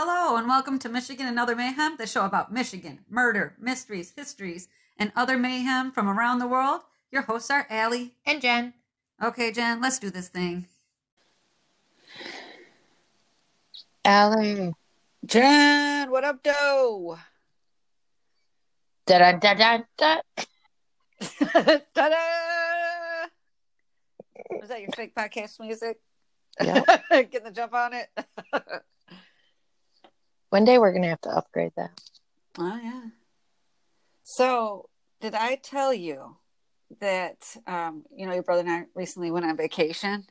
Hello, and welcome to Michigan and Other Mayhem, the show about Michigan, murder, mysteries, histories, and other mayhem from around the world. Your hosts are Allie. And Jen. Okay, Jen, let's do this thing. Allie. Jen, what up, doe? Da da da da da. Ta-da! Was that your fake podcast music? Yeah. Getting the jump on it. One day we're gonna have to upgrade that. Oh yeah. So, did I tell you that um, you know your brother and I recently went on vacation?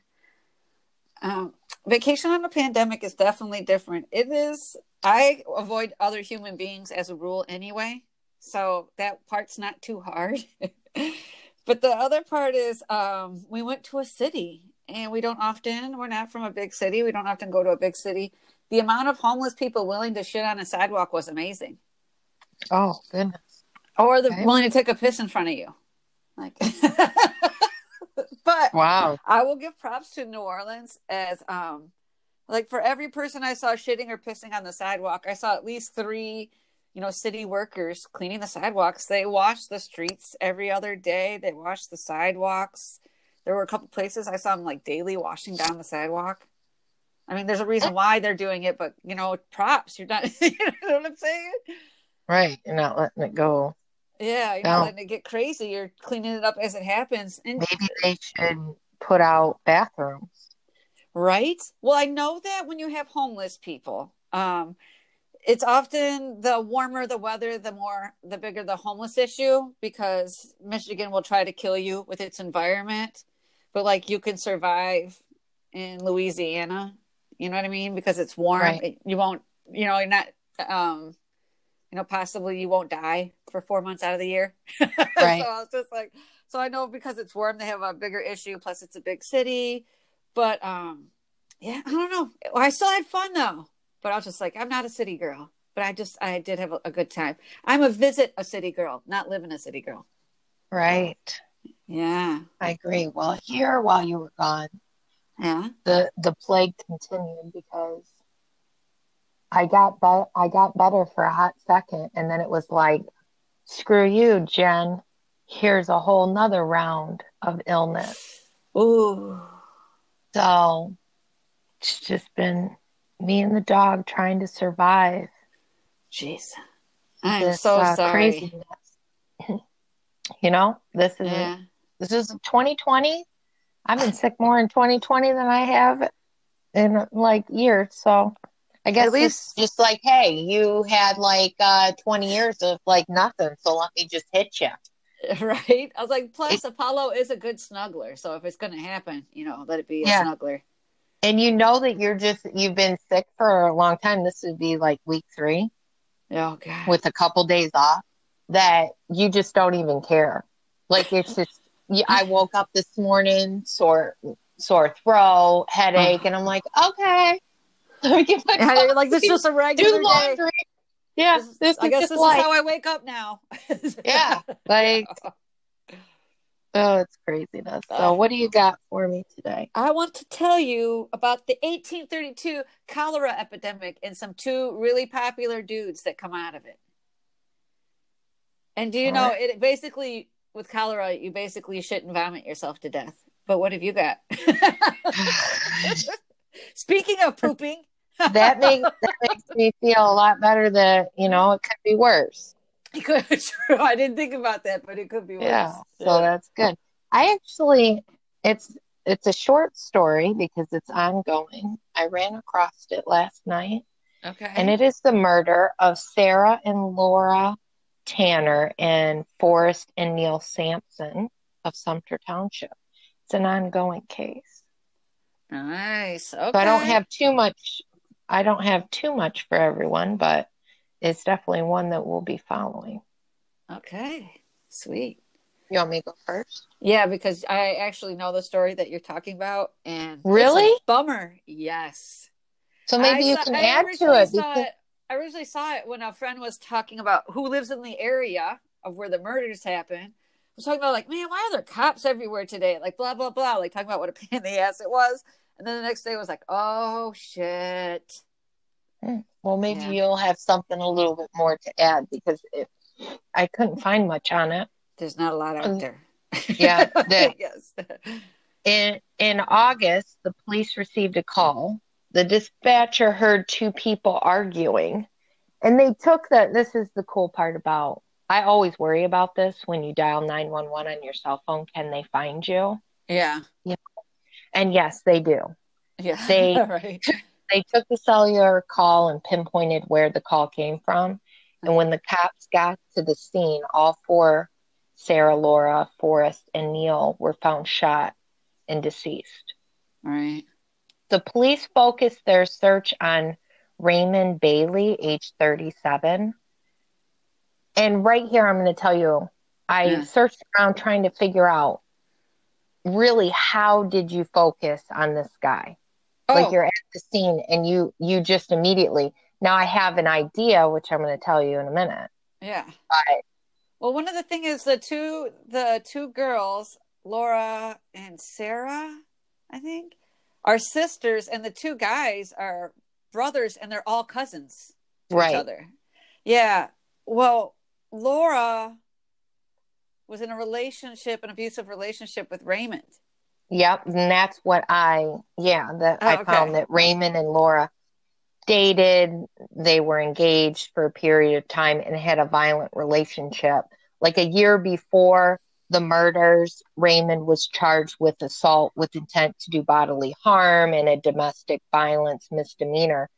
Um, vacation on a pandemic is definitely different. It is. I avoid other human beings as a rule anyway, so that part's not too hard. but the other part is um, we went to a city, and we don't often. We're not from a big city. We don't often go to a big city. The amount of homeless people willing to shit on a sidewalk was amazing Oh goodness. or the Okay. willing to take a piss in front of you like but Wow. i will give props to new orleans as um like for every person i saw shitting or pissing on the sidewalk i saw at least three you know city workers cleaning the sidewalks they wash the streets every other day they wash the sidewalks there were a couple places i saw them like daily washing down the sidewalk i mean there's a reason why they're doing it but you know props you're not you know what i'm saying Right. You're not letting it go. Yeah, you're No. not letting it get crazy. You're cleaning it up as it happens. And Maybe they should put out bathrooms. right? Well, I know that when you have homeless people, um, it's often the warmer the weather, the more the bigger the homeless issue because Michigan will try to kill you with its environment. But like you can survive in Louisiana, you know what I mean? Because it's warm. Right. You won't, you know, you're not um you know, possibly you won't die for four months out of the year. Right. so I was just like, so I know because it's warm, they have a bigger issue. Plus, it's a big city. But um, yeah, I don't know. I still had fun though. But I was just like, I'm not a city girl. But I just, I did have a, a good time. I'm a visit a city girl, not live in a city girl. Right. Yeah, I agree. Well, here while you were gone, yeah. the the plague continued because I got be- I got better for a hot second, and then it was like, screw you, Jen. Here's a whole nother round of illness. Ooh, So it's just been me and the dog trying to survive jeez. I'm this so uh, sorry. craziness. you know, this is Yeah. this is 2020. I've been sick more in 2020 than I have in like years. So I guess At it's least- just like, hey, you had like uh 20 years of like nothing, so let me just hit you. Right? I was like, plus Apollo is a good snuggler. So if it's going to happen, you know, let it be a Yeah. snuggler. And you know that you're just you've been sick for a long time. This would be like week three Oh, God. with a couple days off. That you just don't even care. Like it's just. I woke up this morning sore sore throat, headache, and I'm like, okay, let me get my Yeah, you're like, this is just a regular do day. laundry. Yeah, This is- this I guess this life. is how I wake up now. Yeah, like oh, it's craziness. So, oh. what do you got for me today? I want to tell you about the 1832 cholera epidemic and some two really popular dudes that come out of it. And do you know Alright. it basically with cholera you basically shit and vomit yourself to death. But what have you got? Speaking of pooping, that makes that makes me feel a lot better. That you know it could be worse. it could true. I didn't think about that, but it could be worse. Yeah, so that's good. I actually, it's it's a short story because it's ongoing. I ran across it last night, okay. and it is the murder of Sarah and Laura Tanner and Forrest and Neil Sampson of Sumpter Township. It's an ongoing case. nice. Okay. So I don't have too much. I don't have too much for everyone, but it's definitely one that we'll be following. Okay. Sweet. You want me to go first? Yeah, because I actually know the story that you're talking about, and it's a Really? bummer. Yes. So maybe I you saw- can I add to it. Because, it- I originally saw it when a friend was talking about who lives in the area of where the murders happened. Was talking about like, man, why are there cops everywhere today? Like blah blah blah. Like talking about what a pain in the ass it was, and then the next day was like, oh shit. Well, maybe Yeah. you'll have something a little bit more to add because it, I couldn't find much on it. There's not a lot out Um, there. yeah, the- yes. In in August, the police received a call. The dispatcher heard two people arguing, and they took that. This is the cool part about. I always worry about this when you dial 911 on your cell phone. Can they find you? Yeah. yeah And yes, they do. Yeah. They- right. They took the cellular call and pinpointed where the call came from. And when the cops got to the scene, all four Sarah, Laura, Forrest, and Neil were found shot and deceased. Right. The police focused their search on Raymond Bailey, age 37. And right here, I'm going to tell you, I Yeah. searched around trying to figure out really how did you focus on this guy? Oh, Like you're at the scene and you you just immediately now I have an idea, which I'm going to tell you in a minute. yeah. But Well, one of the thing is the two the two girls, Laura and Sarah, I think, are sisters, and the two guys are brothers, and they're all cousins to Right. each other. Yeah. Well, Laura was in a relationship, an abusive relationship with Raymond. Yep, and that's what I yeah, that Oh, I okay. found that Raymond and Laura dated, they were engaged for a period of time and had a violent relationship. Like a year before the murders, Raymond was charged with assault with intent to do bodily harm and a domestic violence misdemeanor.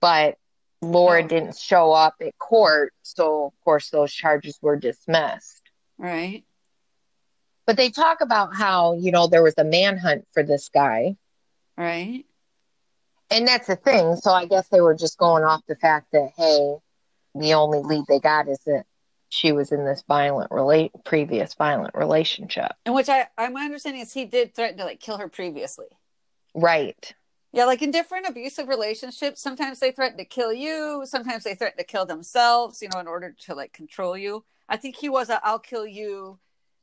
But Laura didn't show up at court, so of course those charges were dismissed. Right. But they talk about how, you know, there was a manhunt for this guy. Right. And that's the thing. So I guess they were just going off the fact that, hey, the only lead they got is that she was in this violent relate previous violent relationship. And which I, I my understanding is he did threaten to like kill her previously. Right. Yeah, like in different abusive relationships, sometimes they threaten to kill you, sometimes they threaten to kill themselves, you know, in order to like control you. I think he was a I'll kill you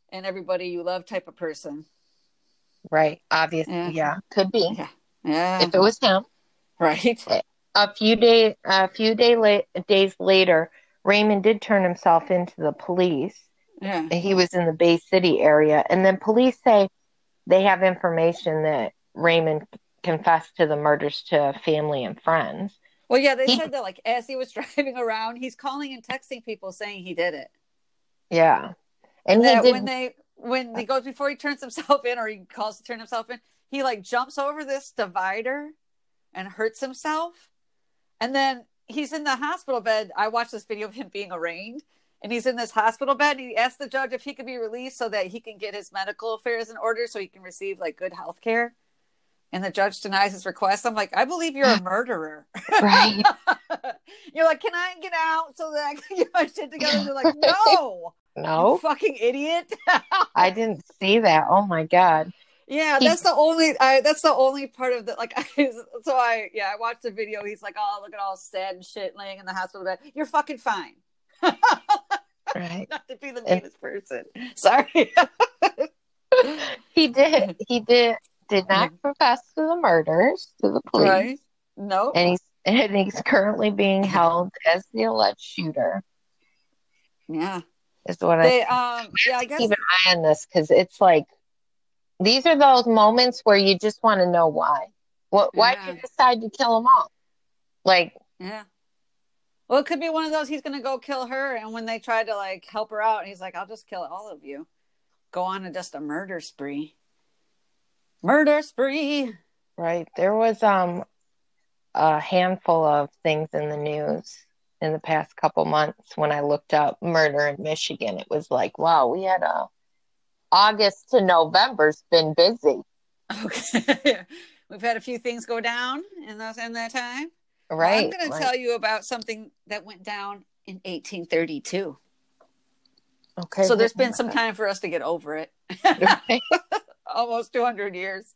and everybody you love type of person. Right. Obviously. Yeah. Yeah. Could be. Yeah. Yeah. If it was him. right. A few day a few day la- days later, Raymond did turn himself into the police. Yeah. He was in the Bay City area. And then police say they have information that Raymond confessed to the murders to family and friends. Well, yeah, they He- said that like as he was driving around, he's calling and texting people saying he did it. Yeah. And he that did when they when he goes before he turns himself in or he calls to turn himself in, he like jumps over this divider and hurts himself. And then he's in the hospital bed. I watched this video of him being arraigned. And he's in this hospital bed and he asked the judge if he could be released so that he can get his medical affairs in order so he can receive like good health care. And the judge denies his request. I'm like, I believe you're a murderer. right. you're like, can I get out so that I can get my shit together? They're like, no, you No, fucking idiot. I didn't see that. Oh my God. Yeah, that's the only. I that's the only part of the like. I, so I yeah, I watched the video. He's like, oh, look at all sad and shit, laying in the hospital bed. You're fucking fine. Right. Not to be the meanest person. Sorry. He did. He did. Did not confess to the murders to the police, right? No. and he's and he's currently being held as the alleged shooter. Yeah. Is what I They um. Yeah, I guess. keep an eye on this because it's like these are those moments where you just want to know why. What? Why Yeah. did you decide to kill them all? Like, Yeah. Well, it could be one of those. He's gonna go kill her, and when they try to like help her out, he's like, "I'll just kill all of you." Go on a just a murder spree. Murder spree. right? There was um a handful of things in the news in the past couple months when I looked up murder in Michigan. It was like, wow, we had a August to November's been busy, Okay. We've had a few things go down in those in that time. Right? I'm going to tell you about something that went down in 1832. okay, so there's been some time for us to get over it. right? Almost 200 years.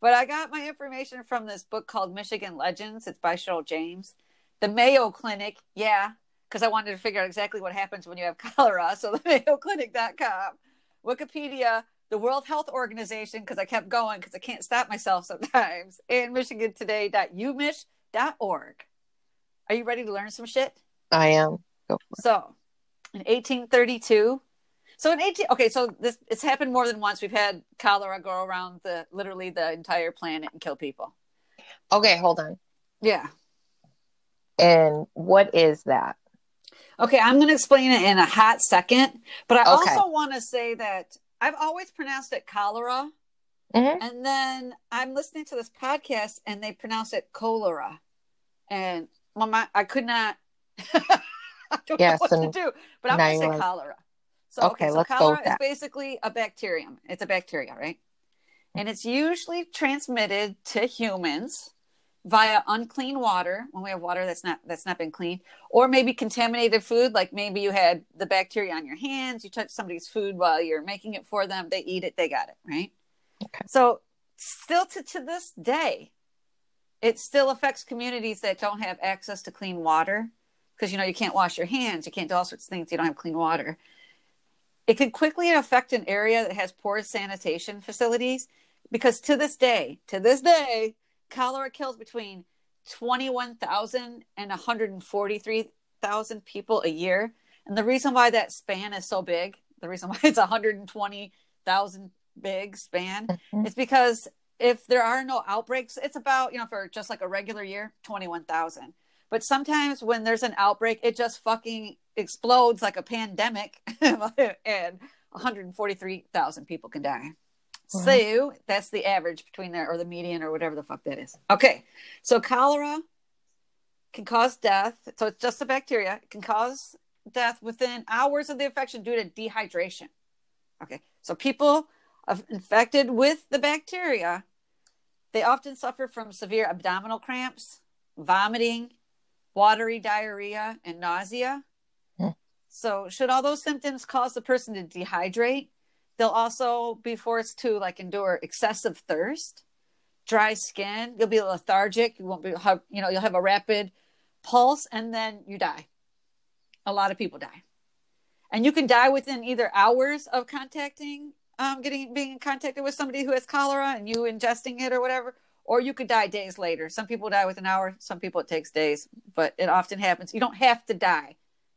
But I got my information from this book called Michigan Legends. It's by Cheryl James. The Mayo Clinic, yeah, because I wanted to figure out exactly what happens when you have cholera. So the mayoclinic.com, Wikipedia, the World Health Organization, because I kept going because I can't stop myself sometimes, and michigantoday.umich.org. Are you ready to learn some shit? I am. Go for it. So, in 1832, so in 18 okay, so this it's happened more than once. We've had cholera go around the literally the entire planet and kill people. Okay, hold on. Yeah. And what is that? Okay, I'm going to explain it in a hot second, but I Okay. also want to say that I've always pronounced it cholera, Mhm. and then I'm listening to this podcast and they pronounce it cholera, and my I could not. I don't Yeah, know what to do, but I'm going to say cholera. So Okay, okay, so cholera is basically a bacterium. It's a bacteria, right? And it's usually transmitted to humans via unclean water when we have water that's not that's not been cleaned or maybe contaminated food like maybe you had the bacteria on your hands you touch somebody's food while you're making it for them they eat it they got it right Okay. so still to, to this day it still affects communities that don't have access to clean water because you know you can't wash your hands you can't do all sorts of things you don't have clean water it could quickly affect an area that has poor sanitation facilities because to this day to this day cholera kills between 21,000 and 143,000 people a year. And the reason why that span is so big, the reason why it's 120,000 big span, Mhm. is because if there are no outbreaks, it's about, you know, for just like a regular year, 21,000. But sometimes when there's an outbreak, it just fucking explodes like a pandemic and 143,000 people can die. Wow. So that's the average between there or the median or whatever the fuck that is. Okay. So cholera can cause death. So it's just a bacteria. It can cause death within hours of the infection due to dehydration. Okay. So people of- infected with the bacteria, they often suffer from severe abdominal cramps, vomiting, watery diarrhea, and nausea. Hmm. So should all those symptoms cause the person to dehydrate, they'll also be forced to like endure excessive thirst, dry skin. You'll be lethargic. You won't be, you know, you'll have a rapid pulse, and then you die. A lot of people die, and you can die within either hours of contacting, um, getting being in contacted with somebody who has cholera and you ingesting it or whatever, or you could die days later. Some people die within an hour. Some people it takes days, but it often happens. You don't have to die,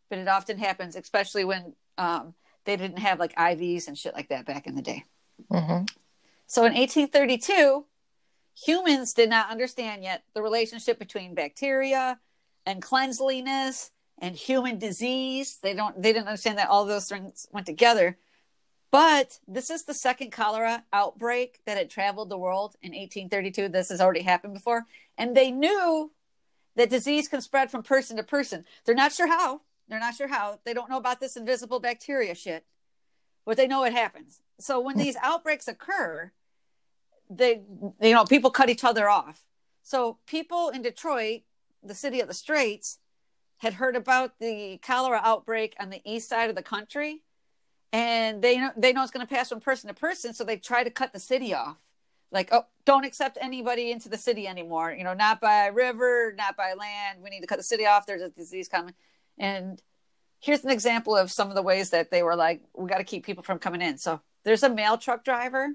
but it often happens, especially when um, they didn't have like IVs and shit like that back in the day. Mhm. So in 1832, humans did not understand yet the relationship between bacteria and cleanliness and human disease. They don't they didn't understand that all those things went together. But this is the second cholera outbreak that had traveled the world in 1832. This has already happened before. And they knew that disease can spread from person to person. They're not sure how. They're not sure how. They don't know about this invisible bacteria shit, but they know it happens. So when hmm. these outbreaks occur, they, you know, people cut each other off. So people in Detroit, the city of the Straits, had heard about the cholera outbreak on the east side of the country, and they know they know it's going to pass from person to person, so they try to cut the city off. Like, oh, don't accept anybody into the city anymore. You know, not by river, not by land. We need to cut the city off. There's a disease coming, and here's an example of some of the ways that they were like, we got to keep people from coming in. So there's a mail truck driver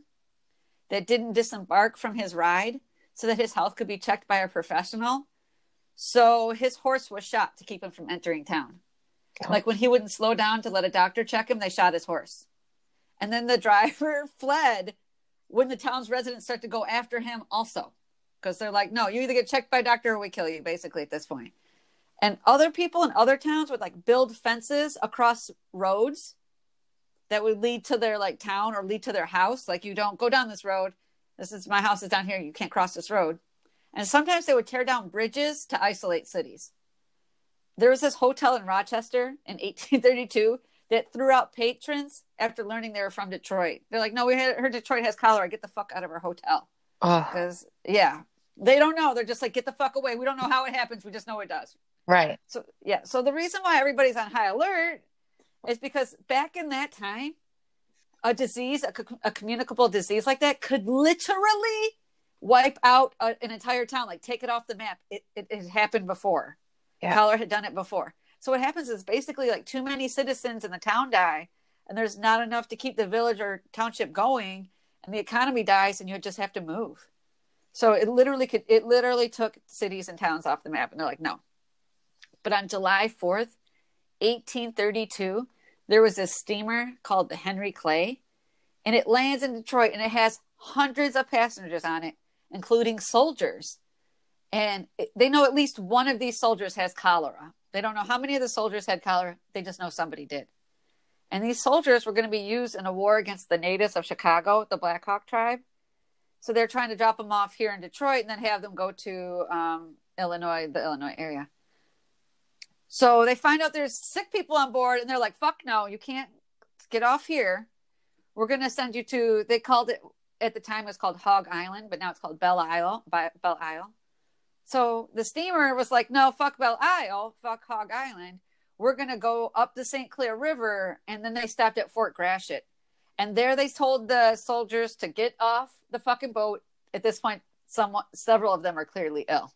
that didn't disembark from his ride so that his health could be checked by a professional. So his horse was shot to keep him from entering town. Oh. Like when he wouldn't slow down to let a doctor check him, they shot his horse. And then the driver fled when the town's residents start to go after him also. Because they're like, no, you either get checked by a doctor or we kill you, basically, at this point. And other people in other towns would like build fences across roads that would lead to their like town or lead to their house. Like you don't go down this road. This is my house is down here. You can't cross this road. And sometimes they would tear down bridges to isolate cities. There was this hotel in Rochester in 1832 that threw out patrons after learning they were from Detroit. They're like, no, we heard Detroit has cholera. Get the fuck out of our hotel. Oh, Because, yeah, they don't know. They're just like, get the fuck away. We don't know how it happens. We just know it does. Right. So yeah, so the reason why everybody's on high alert is because back in that time, a disease, a, a communicable disease like that, could literally wipe out a, an entire town, like take it off the map. It it, it happened before. Yeah. Cholera had done it before. So what happens is basically like too many citizens in the town die, and there's not enough to keep the village or township going, and the economy dies, and you just have to move. So it literally could. It literally took cities and towns off the map, and they're like, no, But on July 4th, 1832, there was a steamer called the Henry Clay, and it lands in Detroit and it has hundreds of passengers on it, including soldiers. And they know at least one of these soldiers has cholera. They don't know how many of the soldiers had cholera, they just know somebody did. And these soldiers were going to be used in a war against the natives of Chicago, the Black Hawk tribe. So they're trying to drop them off here in Detroit and then have them go to um, Illinois, the Illinois area. So they find out there's sick people on board and they're like, fuck no, you can't get off here. We're going to send you to, they called it, at the time it was called Hog Island, but now it's called Belle Isle, Belle Isle. So the steamer was like, no, fuck Belle Isle, fuck Hog Island. We're going to go up the St. Clair River. And then they stopped at Fort Gratiot. And there they told the soldiers to get off the fucking boat. At this point, somewhat, several of them are clearly ill.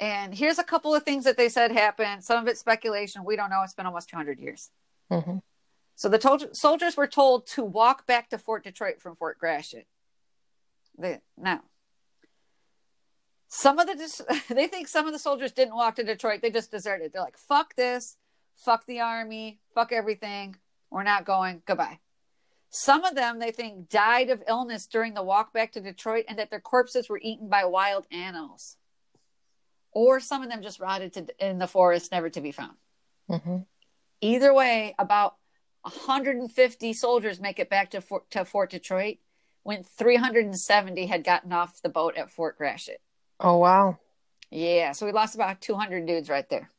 And here's a couple of things that they said happened. Some of it's speculation. We don't know. It's been almost 200 years. Mm-hmm. So the to- soldiers were told to walk back to Fort Detroit from Fort Gratiot. They, now, some of the they think some of the soldiers didn't walk to Detroit. They just deserted. They're like, "Fuck this, fuck the army, fuck everything. We're not going. Goodbye." Some of them they think died of illness during the walk back to Detroit, and that their corpses were eaten by wild animals or some of them just rotted to, in the forest, never to be found. Mm-hmm. Either way, about 150 soldiers make it back to Fort, to Fort Detroit when 370 had gotten off the boat at Fort Gratiot. Oh, wow. Yeah, so we lost about 200 dudes right there.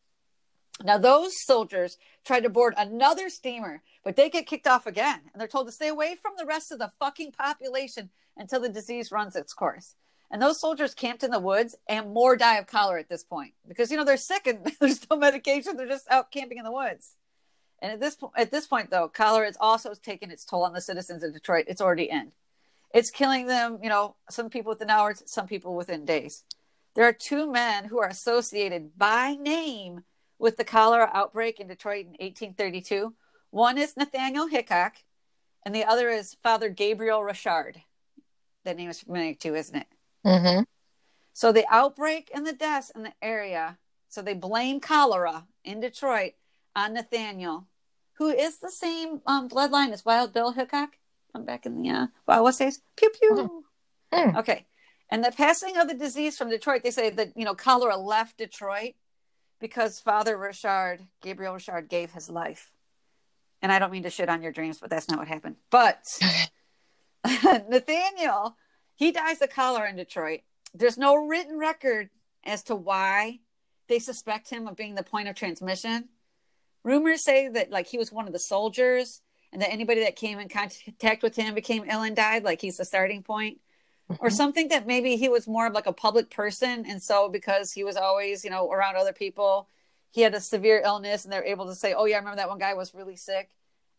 Now, those soldiers tried to board another steamer, but they get kicked off again. And they're told to stay away from the rest of the fucking population until the disease runs its course. And those soldiers camped in the woods and more die of cholera at this point because you know they're sick and there's no medication. They're just out camping in the woods. And at this po- at this point, though, cholera is also taking its toll on the citizens of Detroit. It's already in. It's killing them. You know, some people within hours, some people within days. There are two men who are associated by name with the cholera outbreak in Detroit in 1832. One is Nathaniel Hickok, and the other is Father Gabriel Richard. That name is familiar too, isn't it? Mm-hmm. So the outbreak and the deaths in the area. So they blame cholera in Detroit on Nathaniel, who is the same um, bloodline as Wild Bill Hickok from back in the uh, Wild West days. Pew pew. Mm-hmm. Okay. And the passing of the disease from Detroit, they say that you know cholera left Detroit because Father Richard, Gabriel Richard, gave his life. And I don't mean to shit on your dreams, but that's not what happened. But Nathaniel he dies of cholera in Detroit. There's no written record as to why they suspect him of being the point of transmission. Rumors say that like he was one of the soldiers and that anybody that came in contact with him became ill and died, like he's the starting point. Mm-hmm. Or something that maybe he was more of like a public person. And so because he was always, you know, around other people, he had a severe illness and they're able to say, Oh yeah, I remember that one guy was really sick.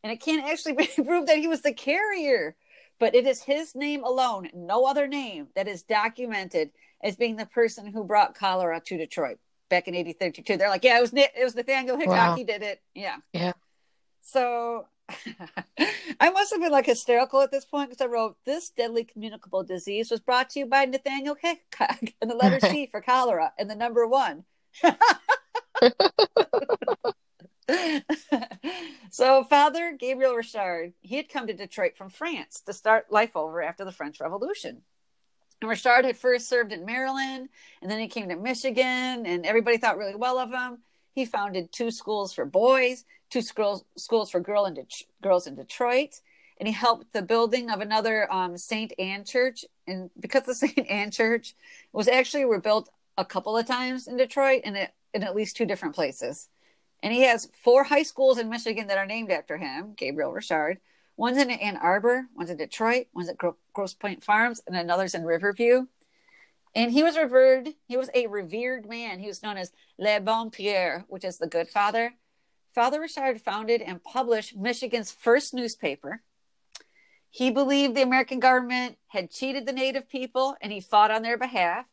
And it can't actually be proved that he was the carrier but it is his name alone, no other name, that is documented as being the person who brought cholera to Detroit back in 1832. They're like, yeah, it was it was Nathaniel Hickok. Wow. He did it. Yeah. Yeah. So I must have been like hysterical at this point because I wrote, This deadly communicable disease was brought to you by Nathaniel Hickok and the letter C for cholera and the number one. so father gabriel richard he had come to detroit from france to start life over after the french revolution. And richard had first served in maryland and then he came to michigan and everybody thought really well of him. He founded two schools for boys two schools schools for girl in De- girls in detroit and he helped the building of another um, saint anne church and because the saint anne church was actually rebuilt a couple of times in detroit and in at least two different places and he has four high schools in Michigan that are named after him, Gabriel Richard. One's in Ann Arbor, one's in Detroit, one's at Grosse Pointe Farms, and another's in Riverview. And he was revered, he was a revered man. He was known as Le Bon Père, which is the good father. Father Richard founded and published Michigan's first newspaper. He believed the American government had cheated the native people and he fought on their behalf.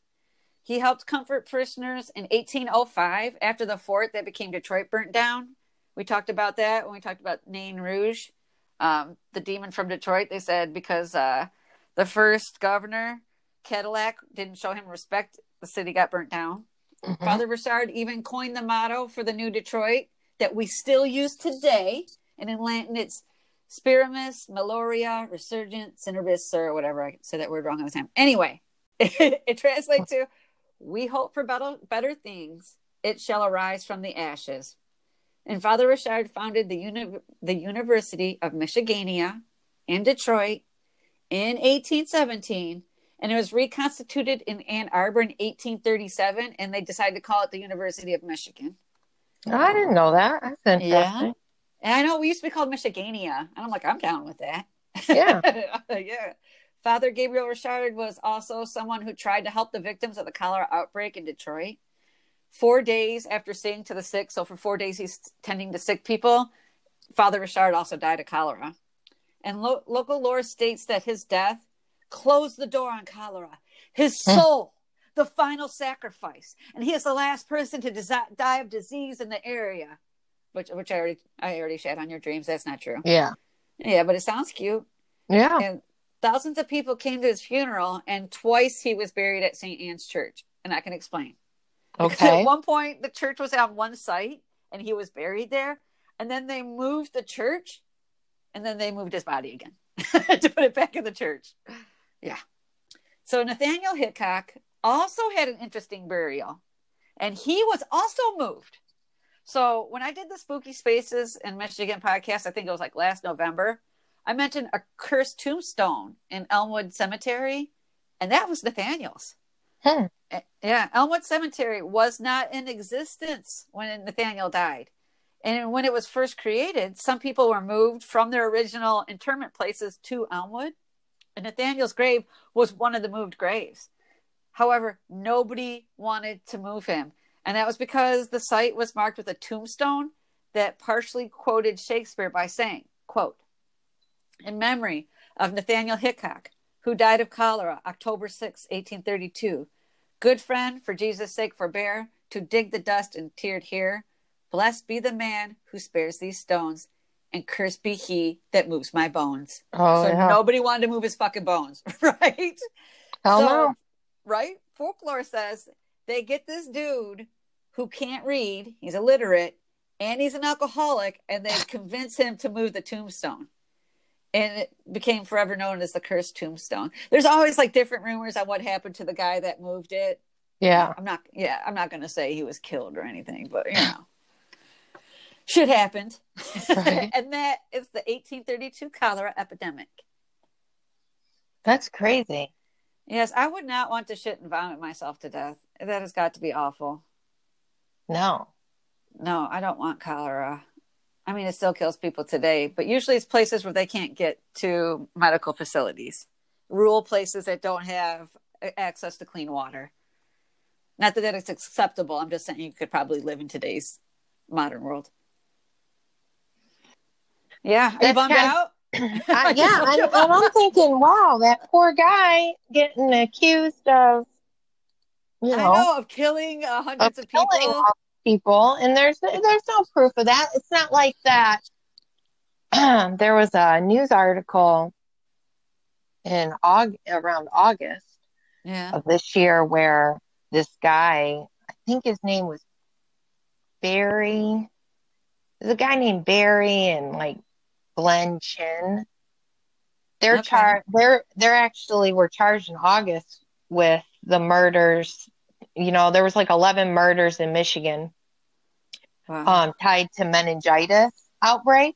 He helped comfort prisoners in 1805 after the fort that became Detroit burnt down. We talked about that when we talked about Nain Rouge, um, the demon from Detroit. They said because uh, the first governor, Cadillac, didn't show him respect, the city got burnt down. Mhm. Father Richard even coined the motto for the new Detroit that we still use today. And in Latin, it's Speramus, Meliora, Resurgent, Cinerbis, or whatever. I said that word wrong all the time. Anyway, it translates to We hope for better, better things. It shall arise from the ashes. And Father Richard founded the, uni- the University of Michigania in Detroit in 1817 and it was reconstituted in Ann Arbor in 1837 and they decided to call it the University of Michigan. I didn't know that. That's interesting. And I know we used to be called Michigania and I'm like I'm down with that. Yeah. yeah. Father Gabriel Richard was also someone who tried to help the victims of the cholera outbreak in Detroit. Four days after seeing to the sick, so for four days he's tending to sick people, Father Richard also died of cholera. And lo- local lore states that his death closed the door on cholera. His Hmm. soul, the final sacrifice, and he is the last person to desi- die of disease in the area. Which, which I already, I already shed on your dreams. That's not true. Yeah. Yeah, but it sounds cute. Yeah. And thousands of people came to his funeral, and twice he was buried at St. Anne's Church. And I can explain. Because Okay. At one point, the church was on one site, and he was buried there. And then they moved the church, and then they moved his body again to put it back in the church. Yeah. So Nathaniel Hickok also had an interesting burial, and he was also moved. So when I did the Spooky Spaces in Michigan podcast, I think it was like last November, I mentioned a cursed tombstone in Elmwood Cemetery, and that was Nathaniel's. Hmm. Yeah, Elmwood Cemetery was not in existence when Nathaniel died. And when it was first created, some people were moved from their original interment places to Elmwood. And Nathaniel's grave was one of the moved graves. However, nobody wanted to move him. And that was because the site was marked with a tombstone that partially quoted Shakespeare by saying, quote, in memory of Nathaniel Hickok, who died of cholera October 6, 1832. Good friend, for Jesus' sake, forbear to dig the dust and tiered here. Blessed be the man who spares these stones, and cursed be he that moves my bones. Oh, so yeah. nobody wanted to move his fucking bones, right? Hell so, no. Right? Folklore says they get this dude who can't read, he's illiterate, and he's an alcoholic, and they convince him to move the tombstone. And it became forever known as the cursed tombstone. There's always like different rumors on what happened to the guy that moved it. Yeah. I'm not yeah, I'm not gonna say he was killed or anything, but you know. Shit happened. Right. and that is the 1832 cholera epidemic. That's crazy. Yes, I would not want to shit and vomit myself to death. That has got to be awful. No. No, I don't want cholera. I mean, it still kills people today, but usually it's places where they can't get to medical facilities, rural places that don't have access to clean water. Not that it's acceptable. I'm just saying you could probably live in today's modern world. Yeah, are you bummed out? Yeah, and, and I'm thinking, wow, that poor guy getting accused of, you I know, know of killing uh, of hundreds of killing people. all people, and there's there's no proof of that. It's not like that. there was a news article in Aug around August Yeah. of this year where this guy, I think his name was Barry. There's a guy named Barry and like Glenn Chin. They're Okay. char they're they're actually were charged in August with the murders. You know, there was like 11 murders in Michigan Wow. um, tied to meningitis outbreak.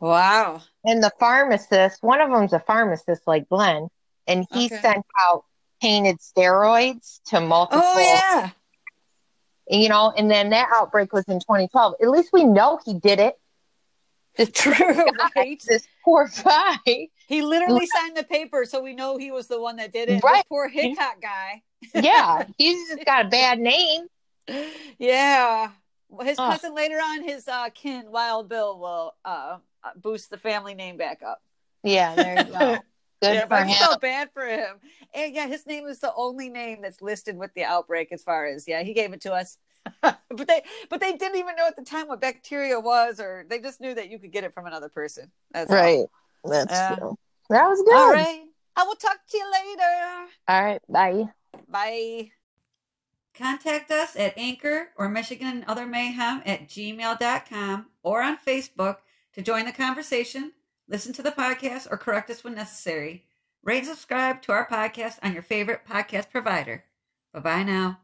wow. And the pharmacist, one of them's a pharmacist like Glenn, and he Okay. sent out painted steroids to multiple Oh yeah. you know, and then that outbreak was in 2012. At least we know he did it. It's true, right? This poor guy. He literally signed the paper, so we know he was the one that did it. This Right. poor Hickok guy. Yeah, he's just got a bad name. Yeah. Well, His Ugh. cousin later on, his uh, kin, Wild Bill, will uh, uh, boost the family name back up. Yeah, there you go. Good yeah, for him. felt bad for him. And yeah, his name is the only name that's listed with the outbreak as far as yeah, he gave it to us. but they but they didn't even know at the time what bacteria was, or they just knew that you could get it from another person. That's all. Right. That's Yeah. true. That was good. All right. I will talk to you later. All right. Bye. Bye. contact us at Anchor or Michigan and Other Mayhem at gmail.com or on Facebook to join the conversation, listen to the podcast, or correct us when necessary. Rate and subscribe to our podcast on your favorite podcast provider. Bye bye now.